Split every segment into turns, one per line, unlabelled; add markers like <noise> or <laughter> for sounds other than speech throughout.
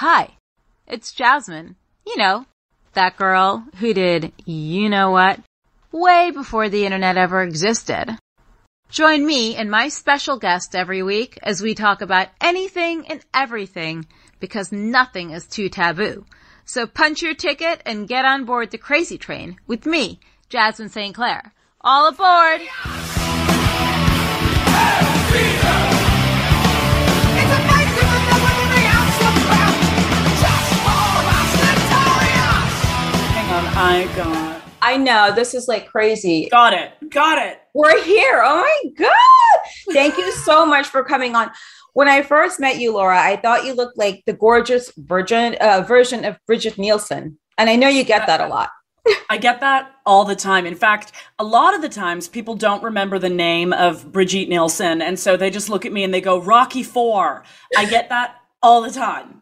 Hi, it's Jasmine. You know, that girl who did you know what way before the internet ever existed. Join me and my special guest every week as we talk about anything and everything because nothing is too taboo. So punch your ticket and get on board the crazy train with me, Jasmin St. Claire. All aboard!
Hang on, I
know this is like crazy.
Got it. Got it.
We're here. Oh my God. Thank you so much for coming on. When I first met you, Laura, I thought you looked like the gorgeous virgin uh, version of Brigitte Nielsen. And I know you get that a lot.
I get that all the time. In fact, a lot of the times people don't remember the name of Brigitte Nielsen. And so they just look at me and they go, Rocky Four. I get that all the time.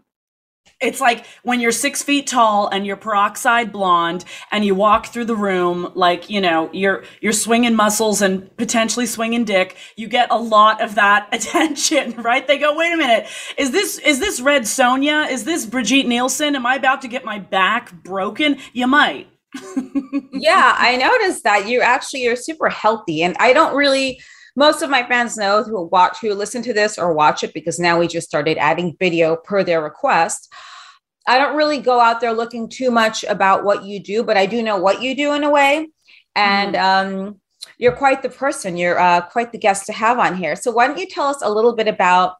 It's like when you're six feet tall and you're peroxide blonde and you walk through the room like, you know, you're, you're swinging muscles and potentially swinging dick. You get a lot of that <laughs> attention, right? They go, wait a minute. Is this, is this Red Sonja? Is this Brigitte Nielsen? Am I about to get my back broken? You might. <laughs>
yeah, I noticed that you actually you're super healthy. And I don't really most of my fans know who watch who listen to this or watch it because now we just started adding video per their request. I don't really go out there looking too much about what you do, but I do know what you do in a way. And mm. um, you're quite the person. You're uh, quite the guest to have on here. So why don't you tell us a little bit about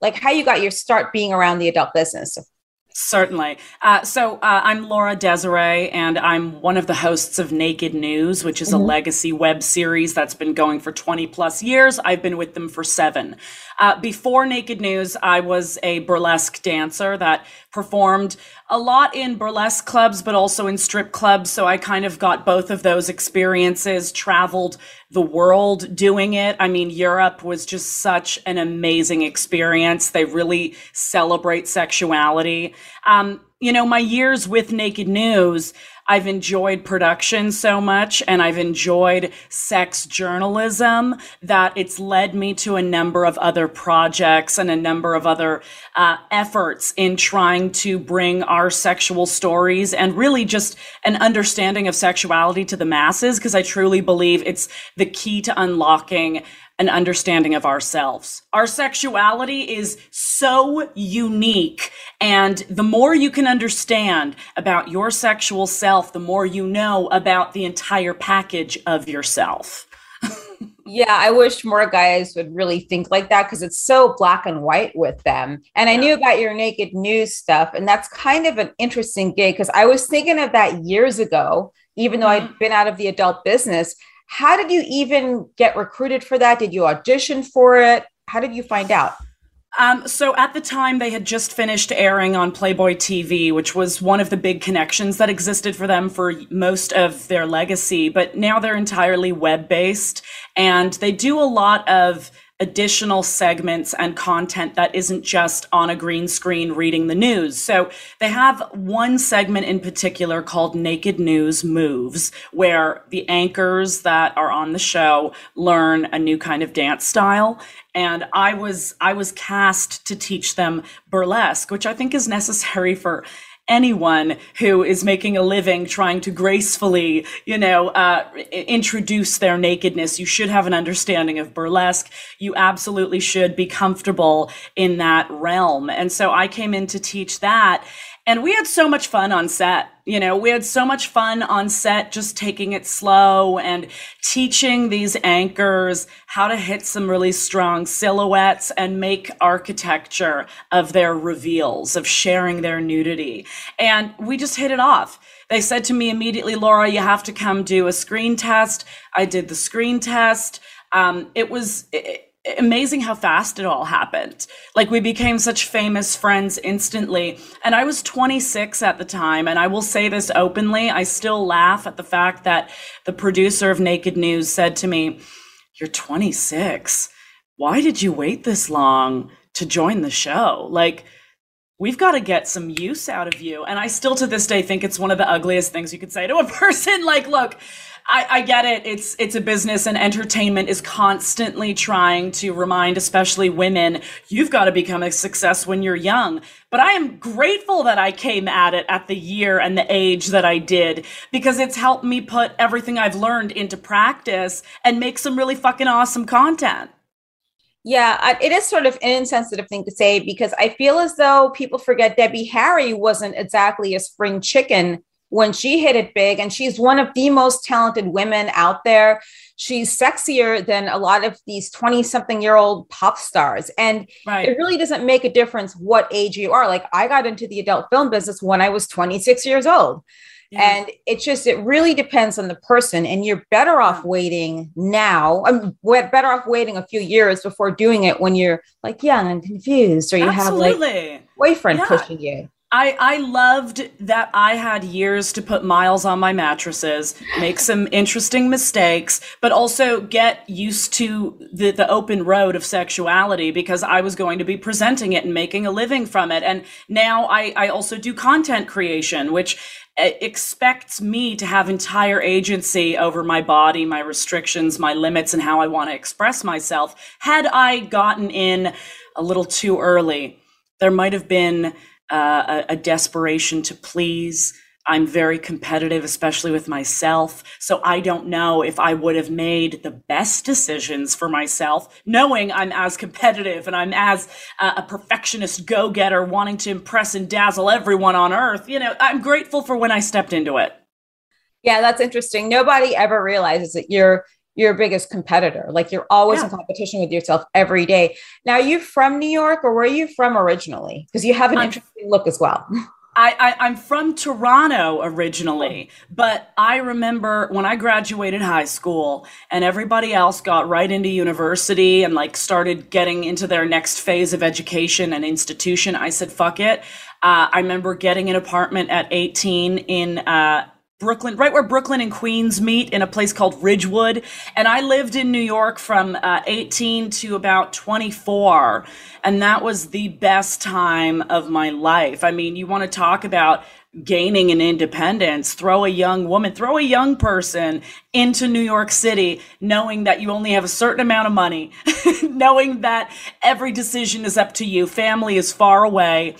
like how you got your start being around the adult business?
Certainly. Uh, so uh, I'm Laura Desiree, and I'm one of the hosts of Naked News, which is mm-hmm. a legacy web series that's been going for 20 plus years. I've been with them for seven. Uh, before Naked News, I was a burlesque dancer that performed a lot in burlesque clubs, but also in strip clubs. So I kind of got both of those experiences, traveled the world doing it. I mean, Europe was just such an amazing experience. They really celebrate sexuality. Um, you know, my years with Naked News, I've enjoyed production so much and I've enjoyed sex journalism that it's led me to a number of other projects and a number of other uh, efforts in trying to bring our sexual stories and really just an understanding of sexuality to the masses because I truly believe it's the key to unlocking an understanding of ourselves. Our sexuality is so unique. And the more you can understand about your sexual self, the more you know about the entire package of yourself.
yeah, I wish more guys would really think like that because it's so black and white with them. And I knew about your naked news stuff, and that's kind of an interesting gig because I was thinking of that years ago, even though mm-hmm. I'd been out of the adult business. How did you even get recruited for that? Did you audition for it? How did you find out?
Um, so at the time, they had just finished airing on Playboy TV, which was one of the big connections that existed for them for most of their legacy. But now they're entirely web based and they do a lot of additional segments and content that isn't just on a green screen reading the news. So they have one segment in particular called Naked News Moves, where the anchors that are on the show learn a new kind of dance style. And I was I was cast to teach them burlesque, which I think is necessary for anyone who is making a living trying to gracefully, you know, uh, introduce their nakedness. You should have an understanding of burlesque. You absolutely should be comfortable in that realm. And so I came in to teach that. And we had so much fun on set. You know, we had so much fun on set just taking it slow and teaching these anchors how to hit some really strong silhouettes and make architecture of their reveals, of sharing their nudity. And we just hit it off. They said to me immediately, Laura, you have to come do a screen test. I did the screen test. Um, it was. It, amazing how fast it all happened. Like we became such famous friends instantly. And I was 26 at the time. And I will say this openly. I still laugh at the fact that the producer of Naked News said to me, You're 26. Why did you wait this long to join the show? Like, we've got to get some use out of you. And I still to this day think it's one of the ugliest things you could say to a <laughs> person. Like, look, I, I, get it. It's it's a business, and entertainment is constantly trying to remind, especially women, you've got to become a success when you're young. But I am grateful that I came at it at the year and the age that I did because it's helped me put everything I've learned into practice and make some really fucking awesome content.
Yeah, it is sort of an insensitive thing to say because I feel as though people forget Debbie Harry wasn't exactly a spring chicken when she hit it big. And she's one of the most talented women out there. She's sexier than a lot of these 20 something year old pop stars. And right. it really doesn't make a difference what age you are. Like I got into the adult film business when I was 26 years old. Yeah. And it's just, it really depends on the person. And you're better off waiting now. Um, I'm better off waiting a few years before doing it when you're like young and confused or you Absolutely. have like boyfriend yeah. pushing you.
I, I loved that I had years to put miles on my mattresses, make some interesting mistakes, but also get used to the, the open road of sexuality because I was going to be presenting it and making a living from it. And now I, I also do content creation, which uh, expects me to have entire agency over my body, my restrictions, my limits, and how I want to express myself. Had I gotten in a little too early, there might have been uh, a, a desperation to please. I'm very competitive, especially with myself. So I don't know if I would have made the best decisions for myself, knowing I'm as competitive and I'm as uh, a perfectionist go getter, wanting to impress and dazzle everyone on earth. You know, I'm grateful for when I stepped into it.
Yeah, that's interesting. Nobody ever realizes that you're your biggest competitor. Like you're always yeah. in competition with yourself every day. Now, are you from New York or where are you from originally? Because you have an I'm, interesting look as well. <laughs>
I, I, am from Toronto originally, but I remember when I graduated high school and everybody else got right into university and like started getting into their next phase of education and institution. I said, fuck it. Uh, I remember getting an apartment at 18 in uh, Brooklyn, right where Brooklyn and Queens meet in a place called Ridgewood. And I lived in New York from uh, 18 to about 24. And that was the best time of my life. I mean, you want to talk about gaining an independence, throw a young woman, throw a young person into New York City, knowing that you only have a certain amount of money, <laughs> knowing that every decision is up to you, family is far away.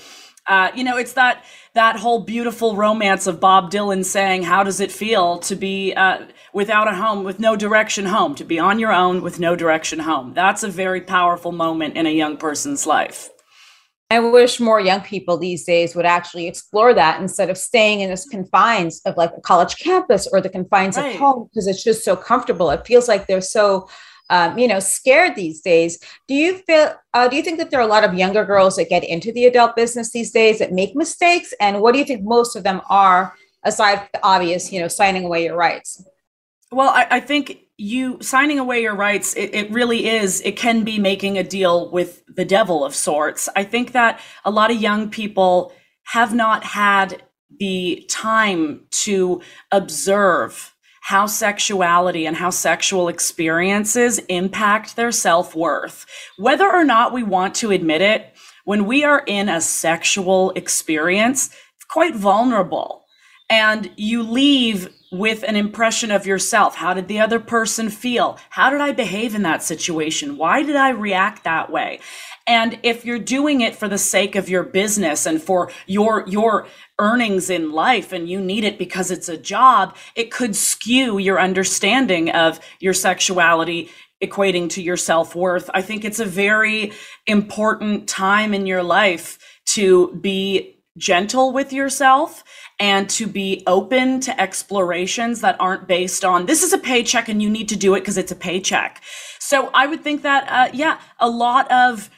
Uh, you know, it's that that whole beautiful romance of Bob Dylan saying, How does it feel to be uh, without a home, with no direction home, to be on your own with no direction home? That's a very powerful moment in a young person's life.
I wish more young people these days would actually explore that instead of staying in the confines of like a college campus or the confines right. of home because it's just so comfortable. It feels like they're so um, you know, scared these days. Do you feel? Uh, do you think that there are a lot of younger girls that get into the adult business these days that make mistakes? And what do you think most of them are, aside the obvious, you know, signing away your rights?
Well, I, I think you signing away your rights. It, it really is. It can be making a deal with the devil of sorts. I think that a lot of young people have not had the time to observe how sexuality and how sexual experiences impact their self worth. Whether or not we want to admit it, when we are in a sexual experience, it's quite vulnerable. And you leave with an impression of yourself. How did the other person feel? How did I behave in that situation? Why did I react that way? And if you're doing it for the sake of your business and for your, your earnings in life and you need it because it's a job, it could skew your understanding of your sexuality equating to your self worth. I think it's a very important time in your life to be gentle with yourself and to be open to explorations that aren't based on this is a paycheck and you need to do it because it's a paycheck. So I would think that, uh, yeah, a lot of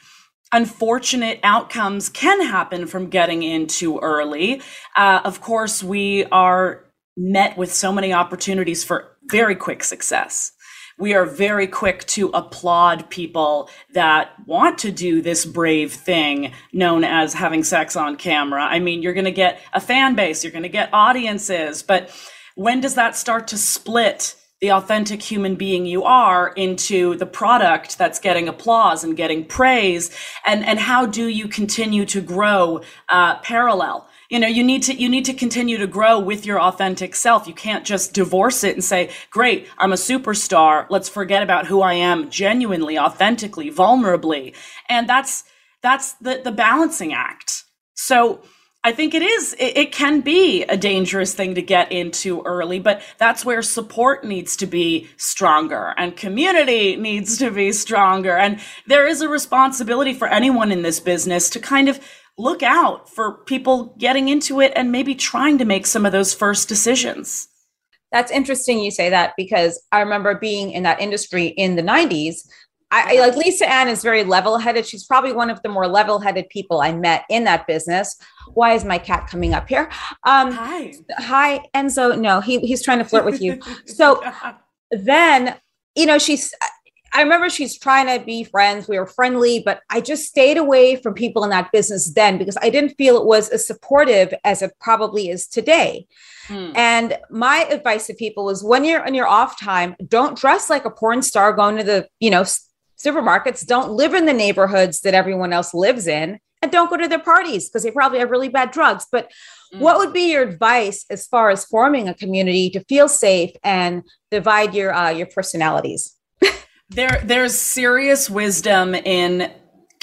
unfortunate outcomes can happen from getting in too early. Uh, of course, we are met with so many opportunities for very quick success. We are very quick to applaud people that want to do this brave thing known as having sex on camera. I mean, you're going to get a fan base, you're going to get audiences, but when does that start to split the authentic human being you are into the product that's getting applause and getting praise and and how do you continue to grow uh, parallel? You know you need to you need to continue to grow with your authentic self. You can't just divorce it and say great i'm a superstar. Let's forget about who i am genuinely authentically vulnerably. And that's that's the the balancing act. So I think it is, it, can be a dangerous thing to get into early, but that's where support needs to be stronger and community needs to be stronger. And there is a responsibility for anyone in this business to kind of look out for people getting into it and maybe trying to make some of those first decisions.
That's interesting you say that because I remember being in that industry in the 90s I, like Lisa Ann is very level headed. She's probably one of the more level headed people I met in that business. Why is my cat coming up here? Um, hi. Hi, Enzo. No, he, he's trying to flirt with you. <laughs> So then, you know, she's, I remember she's trying to be friends. We were friendly, but I just stayed away from people in that business then because I didn't feel it was as supportive as it probably is today. Hmm. And my advice to people was when you're on your off time, don't dress like a porn star going to the, you know, supermarkets don't live in the neighborhoods that everyone else lives in and don't go to their parties because they probably have really bad drugs. But mm. what would be your advice as far as forming a community to feel safe and divide your uh, your personalities? <laughs>
there, there's serious wisdom in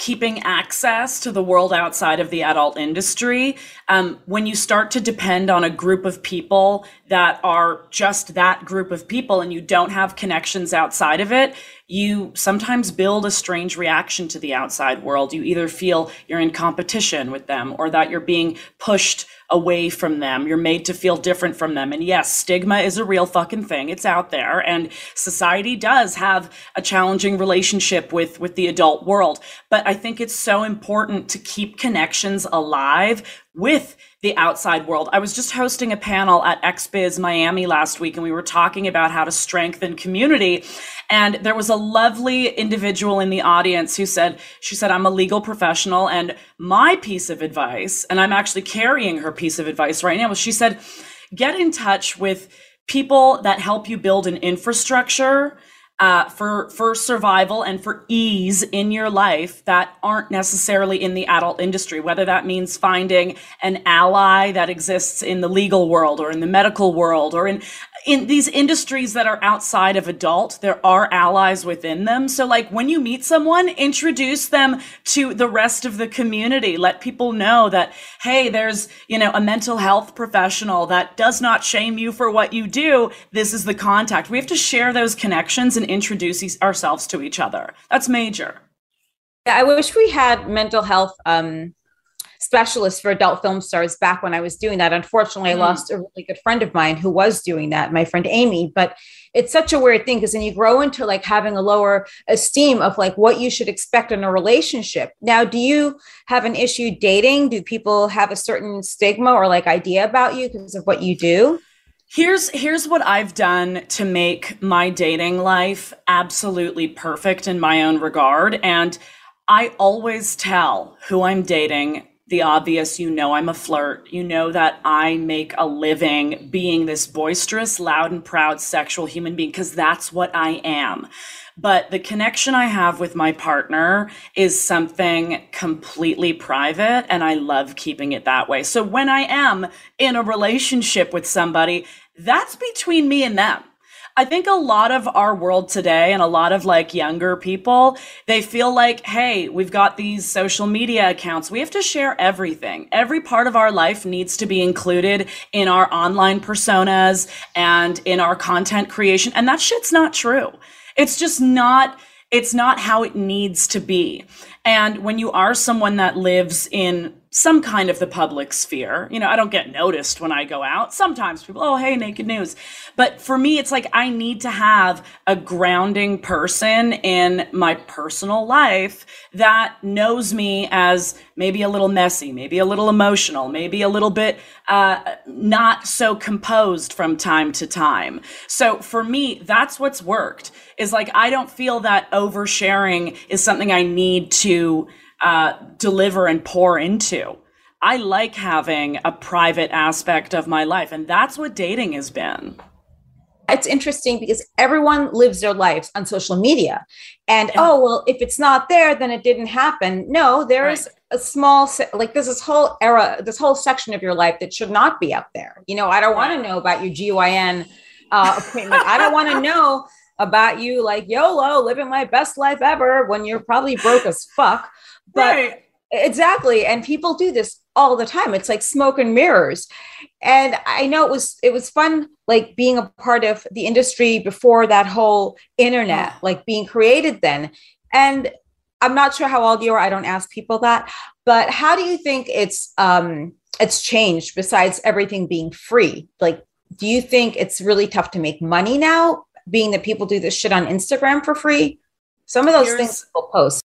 keeping access to the world outside of the adult industry. Um, when you start to depend on a group of people that are just that group of people and you don't have connections outside of it, you sometimes build a strange reaction to the outside world. You either feel you're in competition with them or that you're being pushed away from them. You're made to feel different from them. And yes, stigma is a real fucking thing. It's out there. And society does have a challenging relationship with, with the adult world. But I think it's so important to keep connections alive with the outside world. I was just hosting a panel at XBiz Miami last week, and we were talking about how to strengthen community. And there was a lovely individual in the audience who said, She said, I'm a legal professional, and my piece of advice, and I'm actually carrying her piece of advice right now, was she said, Get in touch with people that help you build an infrastructure uh, for for survival and for ease in your life that aren't necessarily in the adult industry. Whether that means finding an ally that exists in the legal world or in the medical world or in in these industries that are outside of adult, there are allies within them. So, like when you meet someone, introduce them to the rest of the community. Let people know that, hey, there's, you know, a mental health professional that does not shame you for what you do. This is the contact. We have to share those connections and introduce ourselves to each other. That's major.
I wish we had mental health um, specialist for adult film stars back when I was doing that. Unfortunately, mm. I lost a really good friend of mine who was doing that, my friend Amy. But it's such a weird thing because then you grow into like having a lower esteem of like what you should expect in a relationship. Now, do you have an issue dating? Do people have a certain stigma or like idea about you because of what you do?
Here's here's what I've done to make my dating life absolutely perfect in my own regard and I always tell who I'm dating the obvious, you know, I'm a flirt. You know that I make a living being this boisterous, loud, and proud sexual human being because that's what I am. But the connection I have with my partner is something completely private, and I love keeping it that way. So when I am in a relationship with somebody, that's between me and them. I think a lot of our world today and a lot of like younger people, they feel like, hey, we've got these social media accounts. We have to share everything. Every part of our life needs to be included in our online personas and in our content creation. And that shit's not true. It's just not, it's not how it needs to be. And when you are someone that lives in some kind of the public sphere. You know, I don't get noticed when I go out. Sometimes people, oh, hey, naked news. But for me, it's like I need to have a grounding person in my personal life that knows me as maybe a little messy, maybe a little emotional, maybe a little bit uh, not so composed from time to time. So for me, that's what's worked is like I don't feel that oversharing is something I need to uh, deliver and pour into. I like having a private aspect of my life, and that's what dating has been.
it's interesting because everyone lives their lives on social media. And yeah. oh, well, if it's not there, then it didn't happen. No, there's right. a small, like, there's this whole era, this whole section of your life that should not be up there. You know, I don't want to know about your GYN uh, appointment. I don't want to <laughs> know about you, like, YOLO, living my best life ever when you're probably broke as fuck. <laughs> But right. exactly. And people do this all the time. It's like smoke and mirrors. And I know it was it was fun like being a part of the industry before that whole internet <sighs> like being created then. And I'm not sure how old you are. I don't ask people that. But how do you think it's um it's changed besides everything being free? Like do you think it's really tough to make money now being that people do this shit on Instagram for free? Some of those Here's, things people post.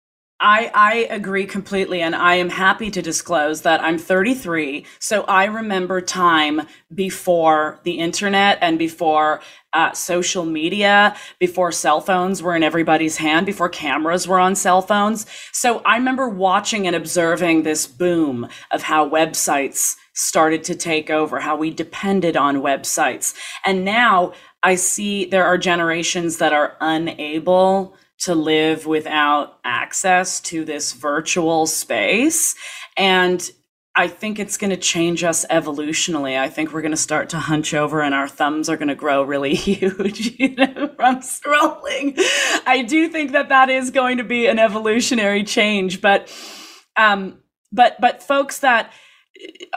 I, I agree completely. And I am happy to disclose that I'm 33. So I remember time before the internet and before uh, social media, before cell phones were in everybody's hand, before cameras were on cell phones. So I remember watching and observing this boom of how websites started to take over, how we depended on websites. And now I see there are generations that are unable to live without access to this virtual space. And I think it's going to change us evolutionally. I think we're going to start to hunch over and our thumbs are going to grow really <laughs> huge you know, <laughs> from scrolling. I do think that that is going to be an evolutionary change, but um but but folks that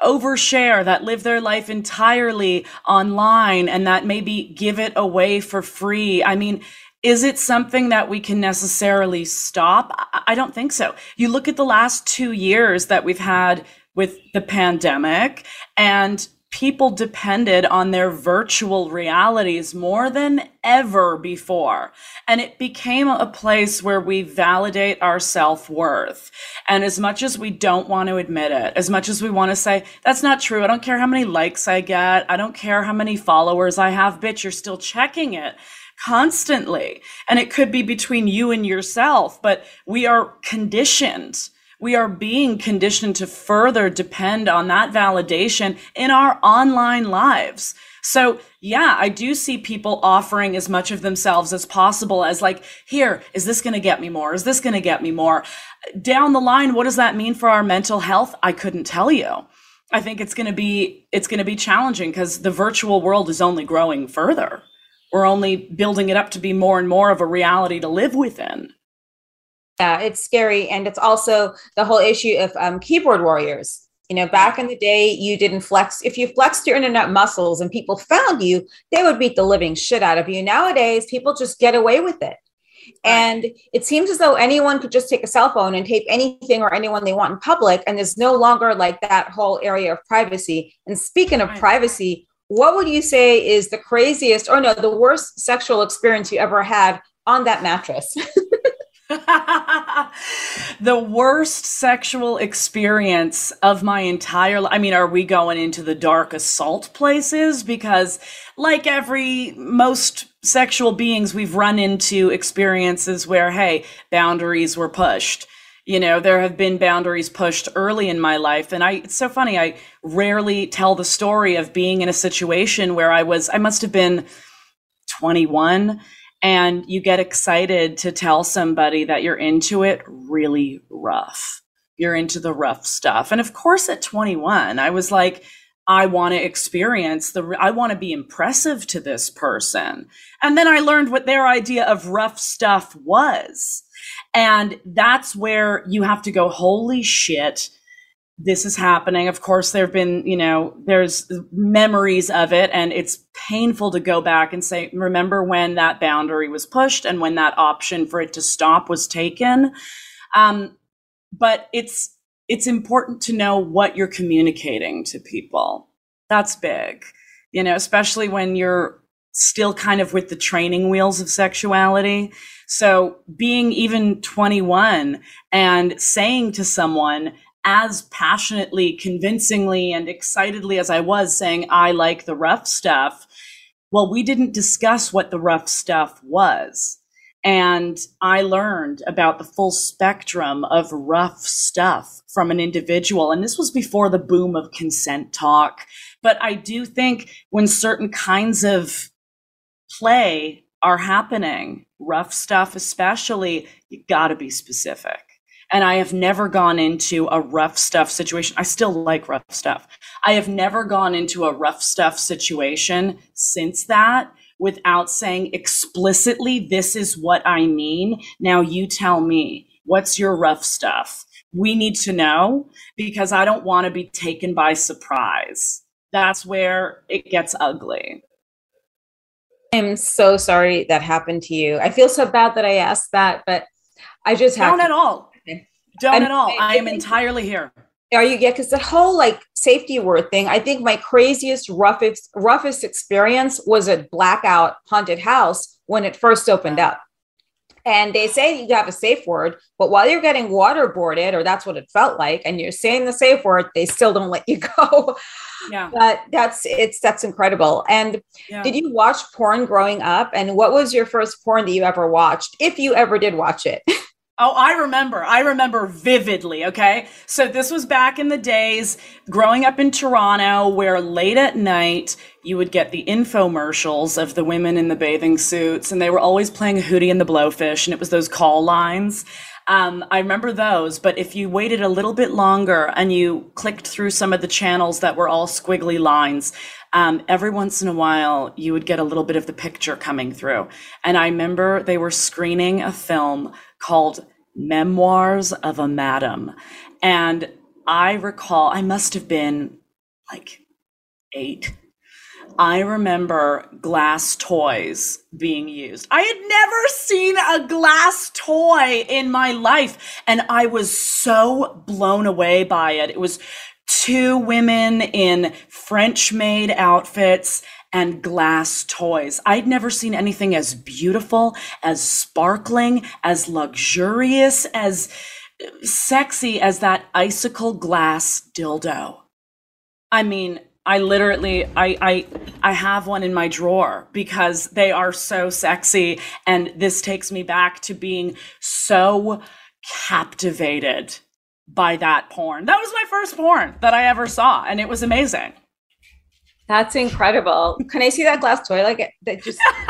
overshare that live their life entirely online and that maybe give it away for free. I mean, is it something that we can necessarily stop? I don't think so. You look at the last two years that we've had with the pandemic, and people depended on their virtual realities more than ever before. And it became a place where we validate our self worth. And as much as we don't want to admit it, as much as we want to say, that's not true, I don't care how many likes I get, I don't care how many followers I have, bitch, you're still checking it constantly. And it could be between you and yourself, but we are conditioned. We are being conditioned to further depend on that validation in our online lives. So, yeah, I do see people offering as much of themselves as possible as like, here, is this going to get me more? Is this going to get me more? Down the line, what does that mean for our mental health? I couldn't tell you. I think it's going to be it's going to be challenging because the virtual world is only growing further we're only building it up to be more and more of a reality to live within.
Yeah, it's scary. And it's also the whole issue of um, keyboard warriors. You know, back in the day, you didn't flex. If you flexed your internet muscles and people found you, they would beat the living shit out of you. Nowadays, people just get away with it. And it seems as though anyone could just take a cell phone and tape anything or anyone they want in public. And there's no longer like that whole area of privacy. And speaking of right. privacy, what would you say is the craziest or no, the worst sexual experience you ever had on that mattress? <laughs> <laughs>
the worst sexual experience of my entire life. I mean are we going into the dark assault places because like every most sexual beings we've run into experiences where hey boundaries were pushed you know there have been boundaries pushed early in my life and i it's so funny i rarely tell the story of being in a situation where i was i must have been 21 and you get excited to tell somebody that you're into it really rough you're into the rough stuff and of course at 21 i was like I want to experience the, I want to be impressive to this person. And then I learned what their idea of rough stuff was. And that's where you have to go, holy shit, this is happening. Of course, there have been, you know, there's memories of it, and it's painful to go back and say, remember when that boundary was pushed and when that option for it to stop was taken. Um, but it's it's important to know what you're communicating to people. That's big, you know, especially when you're still kind of with the training wheels of sexuality. So being even 21 and saying to someone as passionately, convincingly, and excitedly as I was saying, I like the rough stuff. Well, we didn't discuss what the rough stuff was. And I learned about the full spectrum of rough stuff from an individual. And this was before the boom of consent talk. But I do think when certain kinds of play are happening, rough stuff especially, you got to be specific. And I have never gone into a rough stuff situation. I still like rough stuff. I have never gone into a rough stuff situation since that without saying explicitly, this is what I mean. Now you tell me, what's your rough stuff? We need to know because I don't want to be taken by surprise. That's where it gets ugly.
I'm so sorry that happened to you. I feel so bad that I asked that, but I just
have
don't
to- at all. Don't I'm, at all. I, I am entirely here.
Are you? Yeah, because the whole like safety word thing. I think my craziest, roughest, roughest experience was a blackout haunted house when it first opened up. And they say you have a safe word, but while you're getting waterboarded, or that's what it felt like, and you're saying the safe word, they still don't let you <laughs> go. Yeah. But that's it's that's incredible. And yeah. did you watch porn growing up? And what was your first porn that you ever watched, if you ever did watch it? <laughs>
Oh, I remember. I remember vividly. Okay. So this was back in the days growing up in Toronto where late at night you would get the infomercials of the women in the bathing suits and they were always playing Hootie and the Blowfish and it was those call lines. Um, I remember those, but if you waited a little bit longer and you clicked through some of the channels that were all squiggly lines, um, every once in a while you would get a little bit of the picture coming through. And I remember they were screening a film called Memoirs of a Madam. And I recall, I must have been like eight. I remember glass toys being used. I had never seen a glass toy in my life, and I was so blown away by it. It was two women in French maid outfits and glass toys. I'd never seen anything as beautiful, as sparkling, as luxurious, as uh, sexy as that icicle glass dildo. I mean, I literally I I I have one in my drawer because they are so sexy and this takes me back to being so captivated by that porn. That was my first porn that I ever saw and it was amazing.
That's incredible. Can I see that glass toy? Like that just <laughs>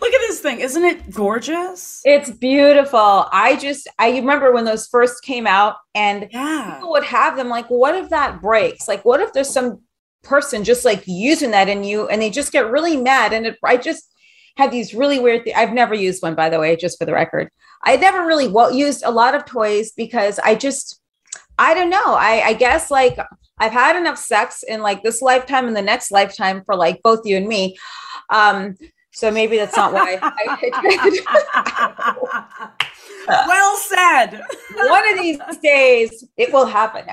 Look at this thing. Isn't it gorgeous?
It's beautiful. I just I remember when those first came out and yeah. people would have them like what if that breaks? Like what if there's some person just like using that in you and they just get really mad and it, I just have these really weird th- I've never used one by the way just for the record. I never really well, used a lot of toys because I just I don't know. I I guess like I've had enough sex in like this lifetime and the next lifetime for like both you and me. Um, so maybe that's not why
I <laughs> <laughs> well said. <laughs>
One of these days it will happen.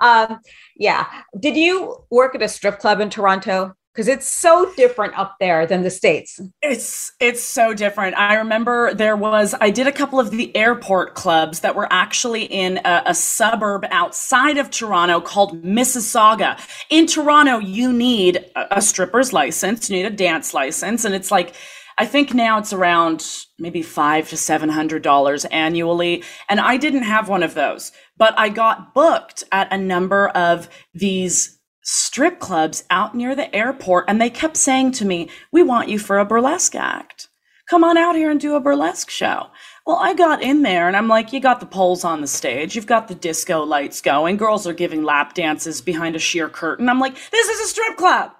Um, yeah. Did you work at a strip club in Toronto? Because it's so different up there than the states
it's it's so different i remember there was i did a couple of the airport clubs that were actually in a, a, suburb outside of toronto called mississauga in toronto you need a, a stripper's license you need a dance license and it's like I think now it's around maybe five to seven hundred dollars annually. And I didn't have one of those, but I got booked at a number of these strip clubs out near the airport and they kept saying to me, We want you for a burlesque act. Come on out here and do a burlesque show. Well, I got in there and I'm like, You got the poles on the stage, you've got the disco lights going, girls are giving lap dances behind a sheer curtain. I'm like, This is a strip club.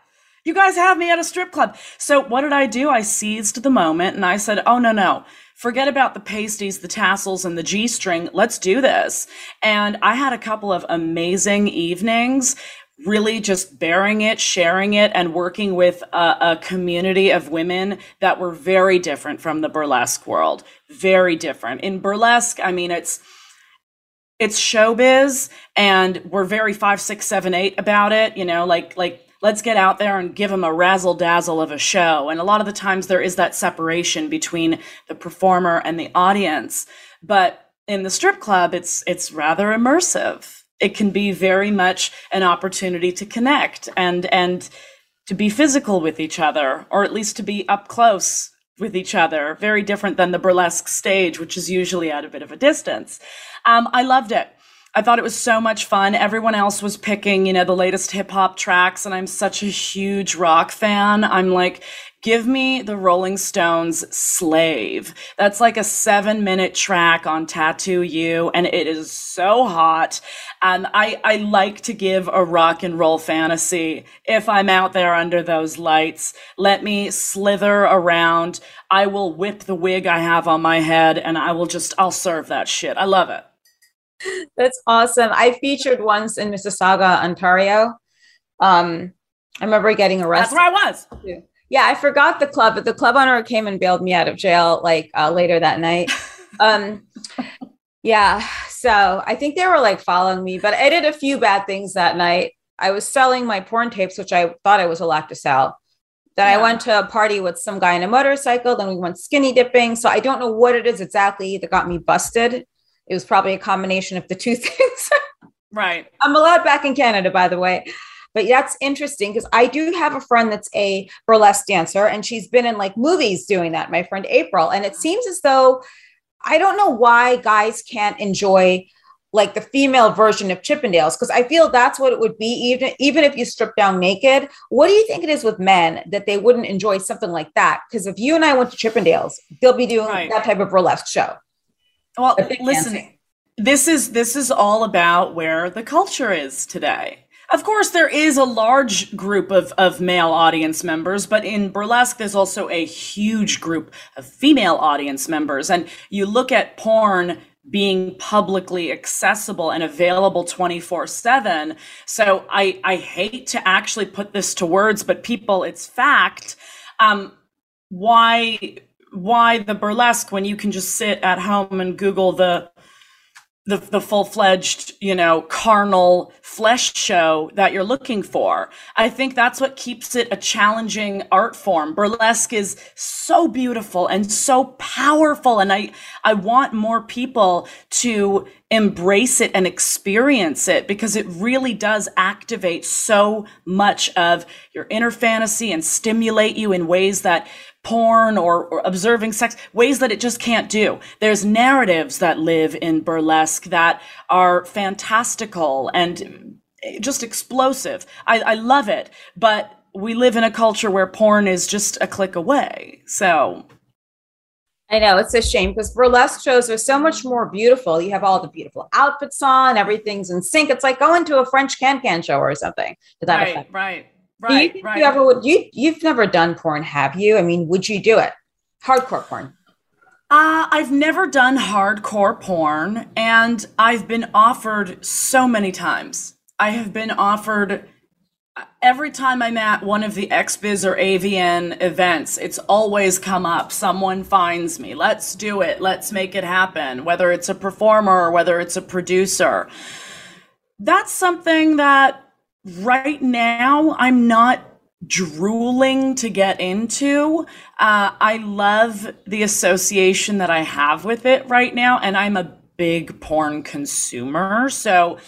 You guys have me at a strip club. So what did I do? I seized the moment and I said, Oh, no, no. Forget about the pasties, the tassels, and the G string. Let's do this. And I had a couple of amazing evenings really just baring it, sharing it, and working with a, a, community of women that were very different from the burlesque world. Very different. In burlesque, I mean, it's it's showbiz, and we're very five, six, seven, eight about it. You know, like like let's get out there and give them a razzle dazzle of a show. And a lot of the times there is that separation between the performer and the audience, but in the strip club, it's it's rather immersive it can be very much an opportunity to connect and and to be physical with each other or at least to be up close with each other. Very different than the burlesque stage which is usually at a bit of a distance. Um, i loved it. I thought it was so much fun. Everyone else was picking you know the latest hip hop tracks and i'm such a huge rock fan. I'm like Give me the Rolling Stones Slave. That's like a seven minute track on Tattoo You, and it is so hot. And I, I like to give a rock and roll fantasy if I'm out there under those lights. Let me slither around. I will whip the wig I have on my head, and I will just, I'll serve that shit. I love it.
That's awesome. I featured once in Mississauga, Ontario. Um, I remember getting arrested.
That's where I was.
Yeah, I forgot the club, but the club owner came and bailed me out of jail like uh, later that night. <laughs> Um, yeah, so I think they were like following me, but I did a few bad things that night. I was selling my porn tapes, which I thought I was allowed to sell. Then yeah. I went to a party with some guy in a motorcycle. Then we went skinny dipping. So I don't know what it is exactly that got me busted. It was probably a combination of the two <laughs> things.
right.
I'm allowed back in Canada, by the way. But that's interesting because I do have a friend that's a burlesque dancer and she's been in like movies doing that, my friend April. And it mm-hmm. seems as though I don't know why guys can't enjoy like the female version of Chippendales because I feel that's what it would be even even if you strip down naked. What do you think it is with men that they wouldn't enjoy something like that? Because if you and I went to Chippendales, they'll be doing right. that type of burlesque show.
Well, listen, dancing. this is this is all about where the culture is today. Of course, there is a large group of, of male audience members, but in burlesque, there's also a huge group of female audience members. And you look at porn being publicly accessible and available 24 7. So I, I hate to actually put this to words, but people, it's fact. Um, why, why the burlesque when you can just sit at home and Google the the, the full-fledged you know carnal flesh show that you're looking for. I think that's what keeps it a challenging art form. Burlesque is so beautiful and so powerful and i i want more people to embrace it and experience it because it really does activate so much of your inner fantasy and stimulate you in ways that porn or, or, observing sex, ways that it just can't do. There's narratives that live in burlesque that are fantastical and just explosive. I, I love it, but we live in a culture where porn is just a click away. So
I know it's a shame because burlesque shows are so much more beautiful. You have all the beautiful outfits on, everything's in sync. It's like going to a French can can show or something.
To that right, effect. right. Right,
you
right.
You ever would you you've never done porn, have you? I mean, would you do it? Hardcore porn.
Uh, I've never done hardcore porn, and I've been offered so many times. I have been offered every time I'm at one of the XBiz or AVN events, it's always come up. Someone finds me. Let's do it. Let's make it happen. Whether it's a performer or whether it's a producer. That's something that right now I'm not drooling to get into. Uh, I love the association that I have with it right now, and I'm a big porn consumer. So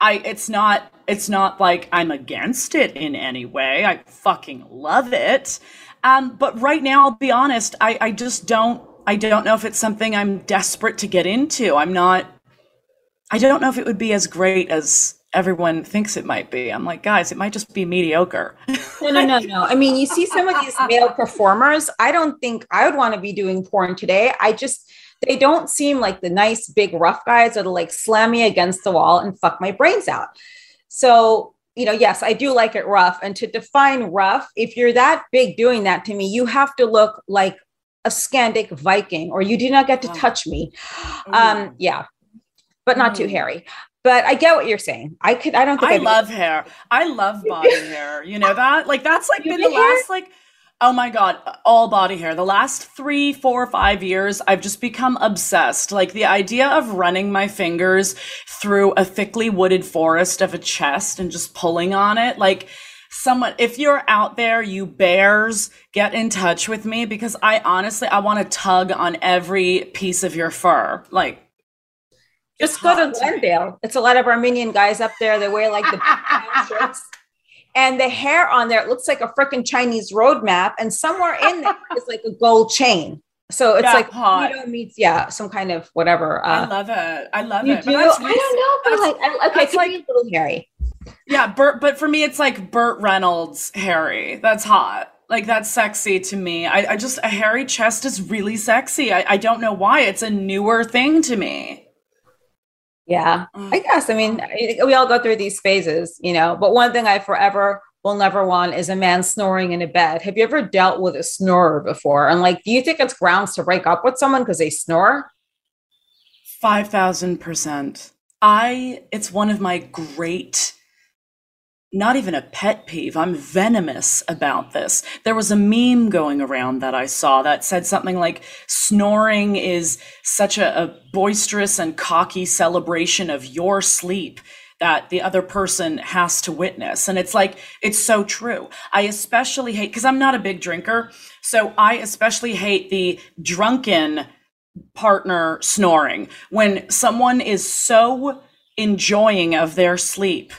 I it's not it's not like I'm against it in any way. I fucking love it. Um, but right now, I'll be honest, I, I just don't I don't know if it's something I'm desperate to get into. I'm not I don't know if it would be as great as everyone thinks it might be. I'm like, guys, it might just be mediocre.
no, no, no, no. I mean, you see some of these male performers. I don't think I would want to be doing porn today. I just, they don't seem like the nice big rough guys that'll like slam me against the wall and fuck my brains out. So, you know, yes, I do like it rough. And to define rough, if you're that big doing that to me, you have to look like a Scandic Viking or you do not get to touch me. Um, yeah, but not too hairy but I get what you're saying. I could, I don't think
I I'd love be- hair. I love <laughs> body hair. You know that? Like that's like been the hair? last like, oh my God, all body hair. The last three, four, five years, I've just become obsessed. Like the idea of running my fingers through a thickly wooded forest of a chest and just pulling on it. Like, someone if you're out there you bears get in touch with me because i honestly i want to tug on every piece of your fur like
just go to Glendale. It's a lot of Armenian guys up there. They wear like the <laughs> shirts. And the hair on there, it looks like a freaking Chinese road map. And somewhere in there is like a gold chain. So it's yeah, like hot. you know meets yeah some kind of whatever.
Uh, I love it. I love it.
Do? I don't know, but like I, okay, it's like a little hairy.
Yeah, Burt. But for me, it's like Burt Reynolds hairy. That's hot. Like that's sexy to me. I, I just a hairy chest is really sexy. I, I don't know why. It's a newer thing to me.
Yeah,
Mm.
I guess. I mean, we all go through these phases, you know. But one thing I forever will never want is a man snoring in a bed. Have you ever dealt with a snorer before? And like, do you think it's grounds to break up with someone because they snore?
Five thousand percent. I it's one of my great not even a pet peeve. I'm venomous about this. There was a meme going around that I saw that said something like snoring is such a, a boisterous and cocky celebration of your sleep that the other person has to witness. And it's like, it's so true. I especially hate, because I'm not a big drinker. So I especially hate the drunken partner snoring when someone is so enjoying of their sleep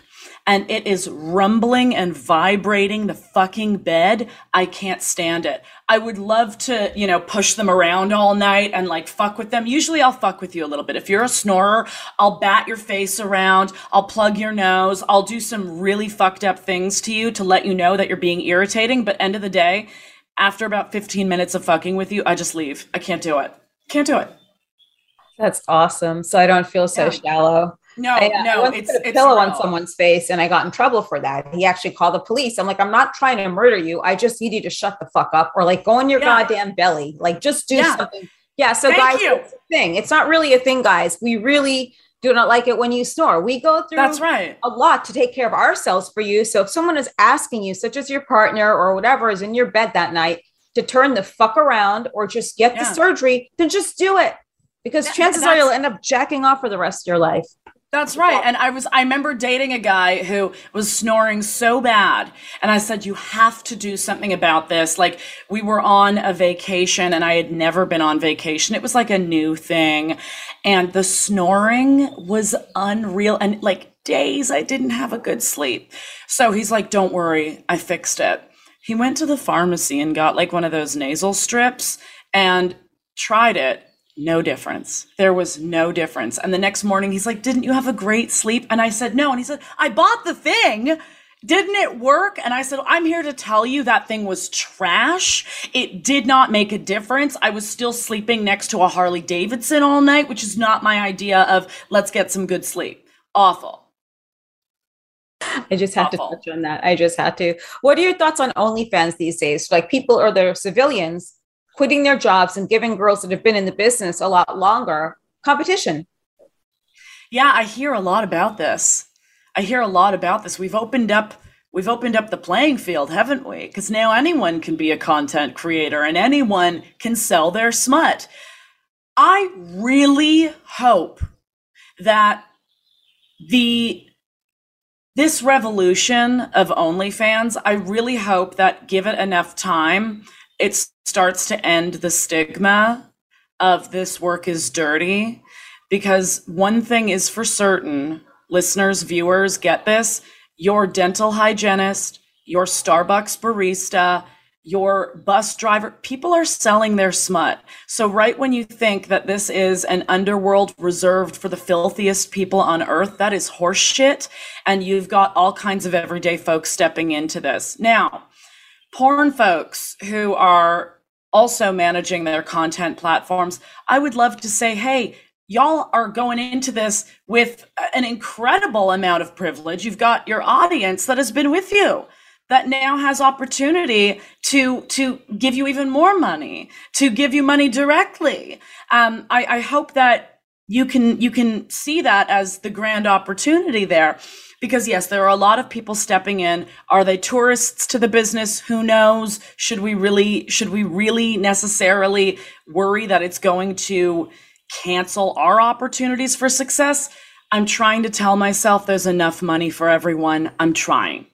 and it is rumbling and vibrating the fucking bed i can't stand it i would love to you know push them around all night and like fuck with them usually i'll fuck with you a little bit if you're a snorer i'll bat your face around i'll plug your nose i'll do some really fucked up things to you to let you know that you're being irritating but end of the day after about 15 minutes of fucking with you i just leave i can't do it can't do it
That's awesome. So I don't feel so
Yeah.
shallow.
No
I, uh, I
no
once
it's
put a
it's
pillow on someone's face and I got in trouble for that. He actually called the police. I'm like, I'm not trying to murder you. I just need you to shut the fuck up or like go on your
Yeah.
goddamn belly. Like just do
Yeah.
something. Yeah. So
Thank
guys,
you.
it's a thing. It's not really a thing, guys. We really do not like it when you snore. We go through
that's right
a lot to take care of ourselves for you. So if someone is asking you, such as your partner or whatever is in your bed that night, to turn the fuck around or just get the surgery, then just do it. Because chances are you'll end up jacking off for the rest of your life.
That's right. And I was I remember dating a guy who was snoring so bad and I said you have to do something about this. Like we were on a vacation and I had never been on vacation. It was like a new thing and the snoring was unreal and like days I didn't have a good sleep. So he's like don't worry, I fixed it. He went to the pharmacy and got like one of those nasal strips and tried it no difference. There was no difference. And the next morning, he's like, Didn't you have a great sleep? And I said, No. And he said, I bought the thing. Didn't it work? And I said, I'm here to tell you that thing was trash. It did not make a difference. I was still sleeping next to a Harley Davidson all night, which is not my idea of let's get some good sleep. Awful.
I just had
Awful.
to touch on that. I just had to. What are your thoughts on OnlyFans these days? Like people or their civilians quitting their jobs and giving girls that have been in the business a lot longer competition.
Yeah, I hear a lot about this. I hear a lot about this. We've opened up we've opened up the playing field, haven't we? Cuz now anyone can be a content creator and anyone can sell their smut. I really hope that the this revolution of OnlyFans, I really hope that give it enough time, it starts to end the stigma of this work is dirty. Because one thing is for certain, listeners, viewers, get this your dental hygienist, your Starbucks barista, your bus driver, people are selling their smut. So, right when you think that this is an underworld reserved for the filthiest people on earth, that is horseshit. And you've got all kinds of everyday folks stepping into this. Now, porn folks who are also managing their content platforms, I would love to say, hey, y'all are going into this with an incredible amount of privilege. You've got your audience that has been with you that now has opportunity to to give you even more money, to give you money directly. Um, I, I hope that you can you can see that as the grand opportunity there. Because yes there are a lot of people stepping in. Are they tourists to the business? Who knows? Should we really should we really necessarily worry that it's going to cancel our opportunities for success? I'm trying to tell myself there's enough money for everyone. I'm trying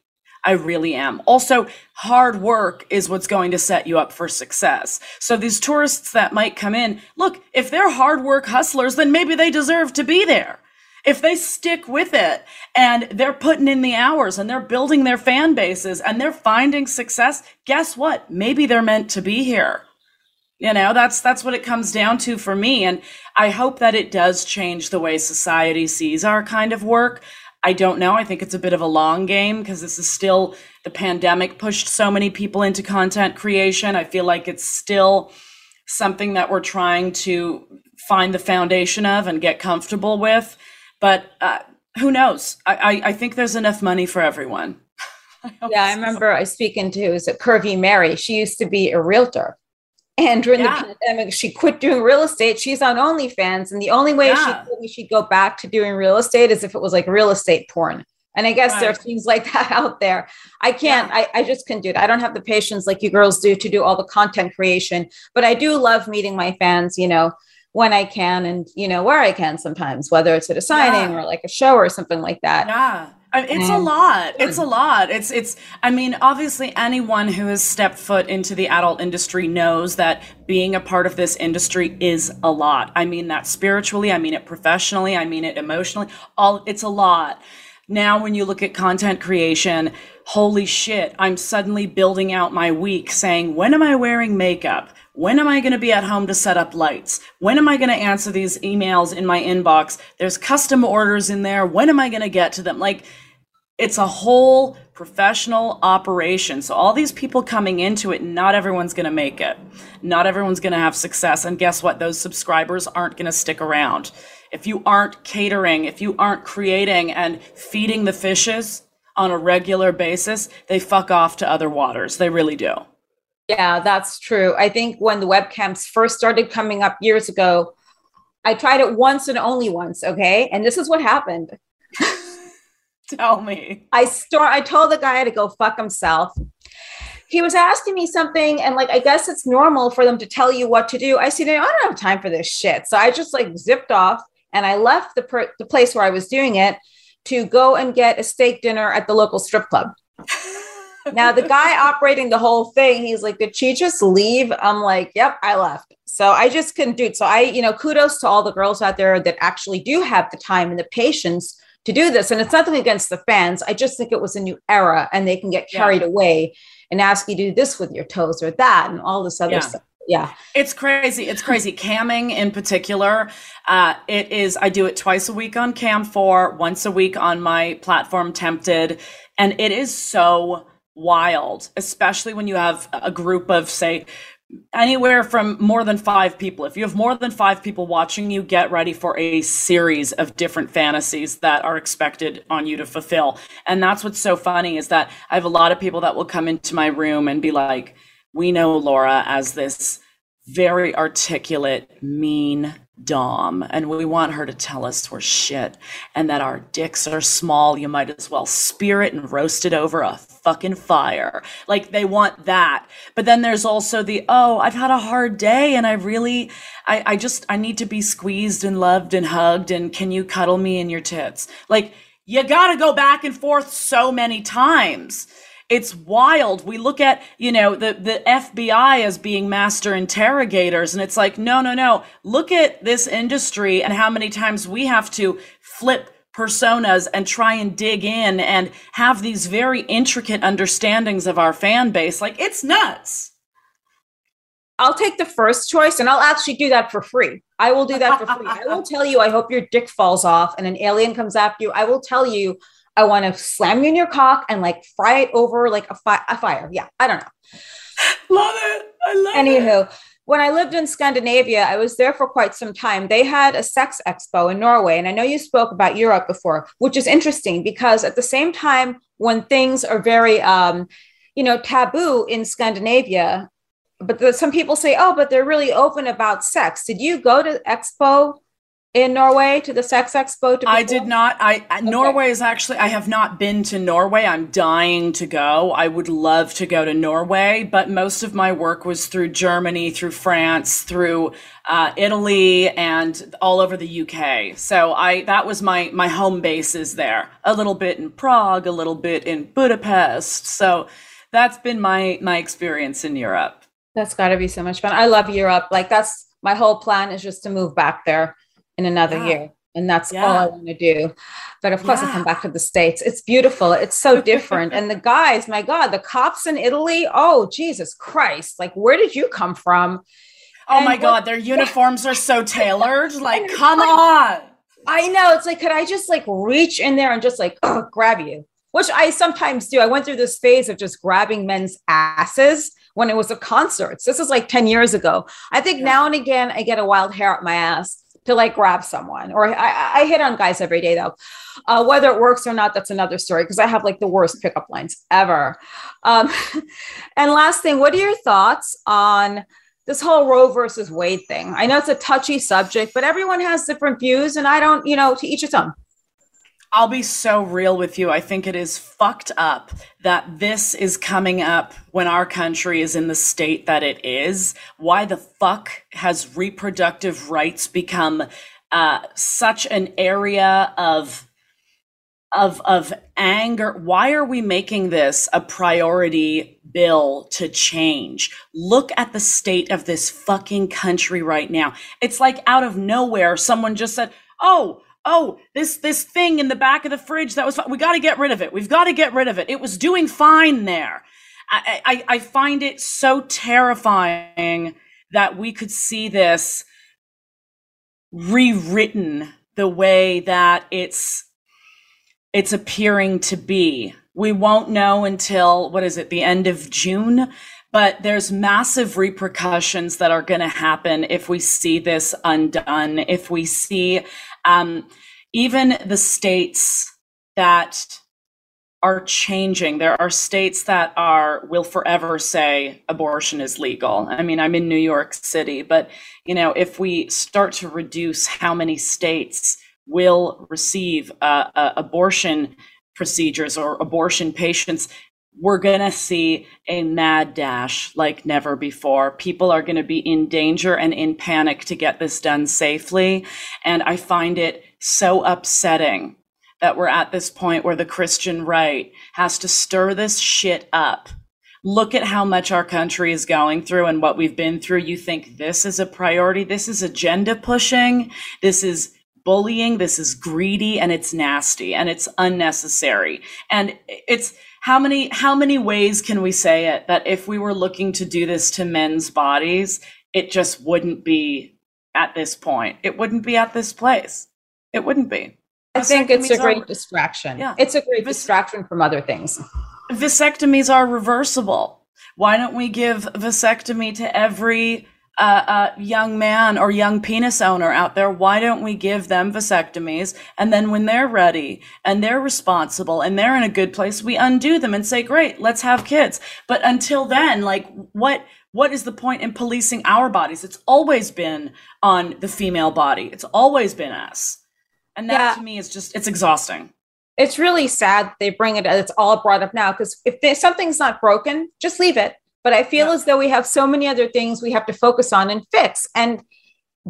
I really am. Also, hard work is what's going to set you up for success. So these tourists that might come in, look, if they're hard work hustlers, then maybe they deserve to be there. If they stick with it and they're putting in the hours and they're building their fan bases and they're finding success, guess what? Maybe they're meant to be here. You know, that's that's what it comes down to for me and I hope that it does change the way society sees our kind of work. I don't know. I think it's a bit of a long game because this is still the pandemic pushed so many people into content creation. I feel like it's still something that we're trying to find the foundation of and get comfortable with. But uh, who knows? I, I, I, think there's enough money for everyone. <laughs>
I yeah, I remember I speaking to is it Curvy Mary. She used to be a realtor. And during yeah. the pandemic, she quit doing real estate. She's on OnlyFans. And the only way yeah. she told me she'd go back to doing real estate is if it was like real estate porn. And I guess right. there are things like that out there. I can't, yeah. I, I just couldn't do it. I don't have the patience like you girls do to do all the content creation, but I do love meeting my fans, you know, when I can and, you know, where I can sometimes, whether it's at a signing yeah. or like a show or something like that.
Yeah. It's a mm. lot. It's a mm. lot. It's it's I mean, obviously anyone who has stepped foot into the adult industry knows that being a part of this industry is a lot. I mean that spiritually, I mean it professionally, I mean it emotionally. All it's a lot. Now when you look at content creation, holy shit, I'm suddenly building out my week saying, when am I wearing makeup? When am I going to be at home to set up lights? When am I going to answer these emails in my inbox? There's custom orders in there. When am I going to get to them? Like, it's a whole professional operation. So, all these people coming into it, not everyone's going to make it. Not everyone's going to have success. And guess what? Those subscribers aren't going to stick around. If you aren't catering, if you aren't creating and feeding the fishes on a regular basis, they fuck off to other waters. They really do.
Yeah, that's true. I think when the webcams first started coming up years ago, I tried it once and only once. Okay. And this is what happened. <laughs>
Tell me.
I store I told the guy to go fuck himself. He was asking me something, and like I guess it's normal for them to tell you what to do. I said, I don't have time for this shit. So I just like zipped off and I left the per- the place where I was doing it to go and get a steak dinner at the local strip club <laughs> now the guy operating the whole thing, he's like, "Did she just leave?" I'm like, "Yep, I left." So I just couldn't do it. So I, you know, kudos to all the girls out there that actually do have the time and the patience to do this. And it's nothing against the fans. I just think it was a new era, and they can get carried yeah. away and ask you to do this with your toes or that and all this other yeah. stuff yeah
it's crazy it's crazy camming in particular uh, it is i do it twice a week on cam 4 once a week on my platform tempted and it is so wild, especially when you have a group of, say, anywhere from more than five people. If you have more than five people watching you, get ready for a series of different fantasies that are expected on you to fulfill. And that's what's so funny is that I have a lot of people that will come into my room and be like, we know Laura as this very articulate, mean Dom, and we want her to tell us we're shit and that our dicks are small. You might as well spear it and roast it over a fucking fire. Like they want that. But then there's also the, oh, I've had a hard day and I really, I, I just, I need to be squeezed and loved and hugged. And can you cuddle me in your tits? Like you gotta go back and forth so many times it's wild. We look at, you know, the, the FBI as being master interrogators, and it's like, no, no, no. Look at this industry and how many times we have to flip personas and try and dig in and have these very intricate understandings of our fan base. Like, it's nuts.
I'll take the first choice and I'll actually do that for free. I will do that for free. I will tell you, I hope your dick falls off and an alien comes after you. I will tell you, I want to slam you in your cock and like fry it over like a, fi- a fire. Yeah, I don't know.
Love it. I love
Anywho, it. When I lived in Scandinavia, I was there for quite some time. They had a sex expo in Norway. And I know you spoke about Europe before, which is interesting because at the same time, when things are very, um, you know, taboo in Scandinavia, but the, some people say, oh, but they're really open about sex. Did you go to Expo in Norway to the Sex Expo? To
I did not. I okay. Norway is actually. I have not been to Norway. I'm dying to go. I would love to go to Norway, but most of my work was through Germany, through France, through uh, Italy, and all over the UK. So I that was my my home base is there. A little bit in Prague, a little bit in Budapest. So that's been my my experience in Europe.
That's got to be so much fun. I love Europe. Like that's my whole plan is just to move back there in another yeah. year. And that's yeah. all I want to do. But of course, yeah. I come back to the States. It's beautiful. It's so different. and the guys, my God, the cops in Italy, oh, Jesus Christ. Like, where did you come from?
Oh and my what- God, their <laughs> uniforms are so tailored. <laughs> Like, come on.
I know. It's like, could I just like reach in there and just like <clears throat> grab you? Which I sometimes do. I went through this phase of just grabbing men's asses when it was at concerts. This is like 10 years ago. I think yeah. now and again I get a wild hair up my ass to like grab someone. Or I, I hit on guys every day though. Uh, whether it works or not, that's another story because I have like the worst pickup lines ever. Um, <laughs> and last thing, what are your thoughts on this whole Roe versus Wade thing? I know it's a touchy subject, but everyone has different views, and I don't, you know, to each its own.
I'll be so real with you. I think it is fucked up that this is coming up when our country is in the state that it is. Why the fuck has reproductive rights become uh, such an area of of of anger? Why are we making this a priority bill to change? Look at the state of this fucking country right now. It's like out of nowhere, someone just said, "Oh." Oh, this this thing in the back of the fridge that was we got to get rid of it. We've got to get rid of it. It was doing fine there. I, I, I find it so terrifying that we could see this rewritten the way that it's it's appearing to be. We won't know until what is it, the end of June? But there's massive repercussions that are going to happen if we see this undone. If we see um, even the states that are changing. There are states that are will forever say abortion is legal. I mean, I'm in New York City, but you know, if we start to reduce how many states will receive uh, uh, abortion procedures or abortion patients, we're going to see a mad dash like never before. People are going to be in danger and in panic to get this done safely. And I find it so upsetting that we're at this point where the Christian right has to stir this shit up. Look at how much our country is going through and what we've been through. You think this is a priority? This is agenda pushing. This is bullying. This is greedy and it's nasty and it's unnecessary. And it's, how many how many ways can we say it that if we were looking to do this to men's bodies it just wouldn't be at this point? It wouldn't be at this place. It wouldn't be.
I think it's a great are, distraction. Yeah. It's a great distraction from other things.
Vasectomies are reversible. Why don't we give vasectomy to every uh, young man or young penis owner out there, why don't we give them vasectomies? And then when they're ready and they're responsible and they're in a good place, we undo them and say, great, let's have kids. But until then, like what, what is the point in policing our bodies? It's always been on the female body. It's always been us. And that yeah. to me is just, it's exhausting.
It's really sad they bring it, it's all brought up now because if something's not broken, just leave it but I feel yeah. as though we have so many other things we have to focus on and fix. And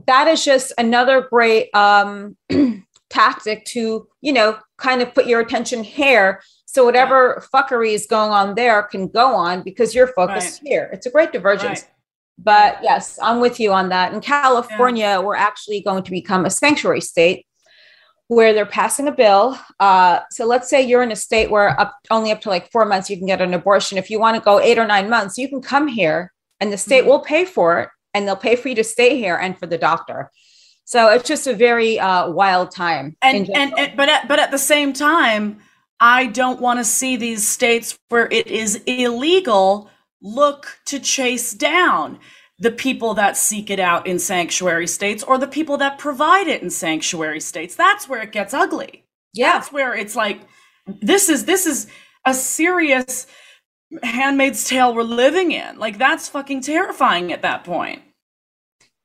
that is just another great um, <clears throat> tactic to, you know, kind of put your attention here. So whatever yeah. fuckery is going on there can go on because you're focused right. here. It's a great divergence. Right. But yes, I'm with you on that. In California, yeah. we're actually going to become a sanctuary state where they're passing a bill. Uh, so let's say you're in a state where up only up to like four months you can get an abortion. If you want to go eight or nine months, you can come here and the state mm-hmm. will pay for it and they'll pay for you to stay here and for the doctor. So it's just a very uh, wild time.
And, and, and but at, but at the same time, I don't want to see these states where it is illegal look to chase down the people that seek it out in sanctuary states or the people that provide it in sanctuary states. That's where it gets ugly. Yeah. That's where it's like this is this is a serious handmaid's tale we're living in. Like that's fucking terrifying at that point.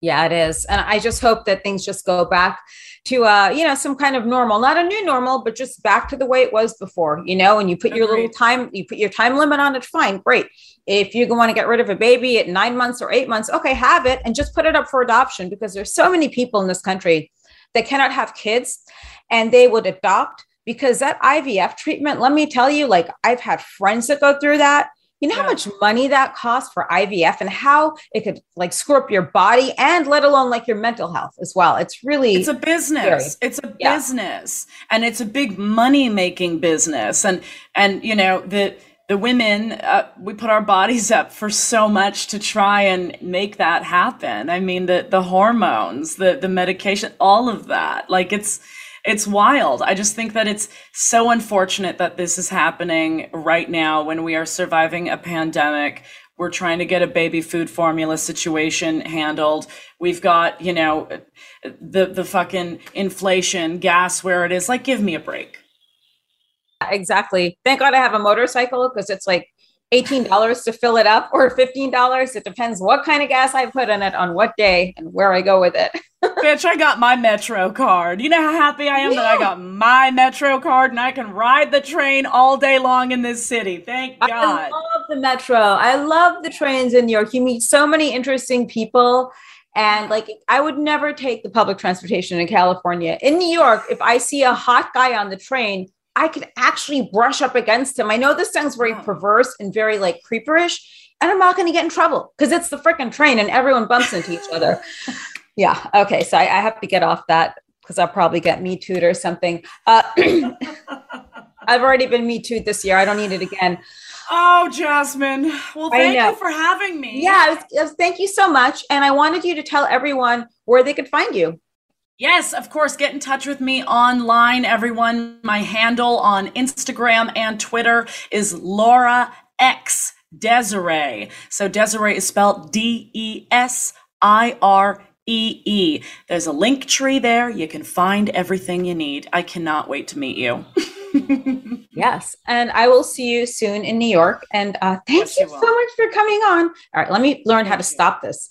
Yeah, it is. And I just hope that things just go back to uh, you know, some kind of normal, not a new normal, but just back to the way it was before, you know, and you put Agreed. your little time, you put your time limit on it, fine, great. If you want to get rid of a baby at nine months or eight months, okay, have it and just put it up for adoption because there's so many people in this country that cannot have kids and they would adopt because that IVF treatment, let me tell you, like I've had friends that go through that you know yeah. how much money that costs for IVF and how it could like screw up your body and let alone like your mental health as well. It's really
It's a business. Scary. It's a yeah. business and it's a big money making business and and you know the the women, uh, we put our bodies up for so much to try and make that happen. I mean, the the hormones, the the medication, all of that. Like it's it's wild. I just think that it's so unfortunate that this is happening right now when we are surviving a pandemic. We're trying to get a baby food formula situation handled. We've got, you know, the the fucking inflation, gas where it is. Like give me a break.
Exactly. Thank God I have a motorcycle because it's like $18 to fill it up or $15. It depends what kind of gas I put in it on what day and where I go with it. <laughs>
Bitch, I got my Metro card. You know how happy I am yeah. that I got my Metro card and I can ride the train all day long in this city. Thank God. I
love the Metro. I love the trains in New York. You meet so many interesting people. And like, I would never take the public transportation in California. In New York, if I see a hot guy on the train, I could actually brush up against him. I know this sounds very perverse and very like creeperish, and I'm not going to get in trouble because it's the freaking train and everyone bumps into each other. <laughs> yeah. Okay. So I, I have to get off that because I'll probably get me too or something. Uh, <clears throat> I've already been me too this year. I don't need it again.
Oh, Jasmin. Well, thank you for having me.
Yeah, was, was, thank you so much. And I wanted you to tell everyone where they could find you.
Yes, of course. Get in touch with me online, everyone. My handle on Instagram and Twitter is Laura X Desiree. So Desiree is spelled D E S I R E E. There's a link tree there. You can find everything you need. I cannot wait to meet you. <laughs>
yes. And I will see you soon in New York. And uh, thank yes, you, you so much for coming on. All right, let me learn how to stop this.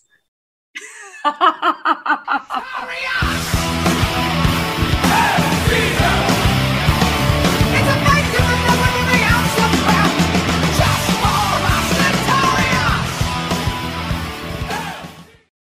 <laughs> Hurry up!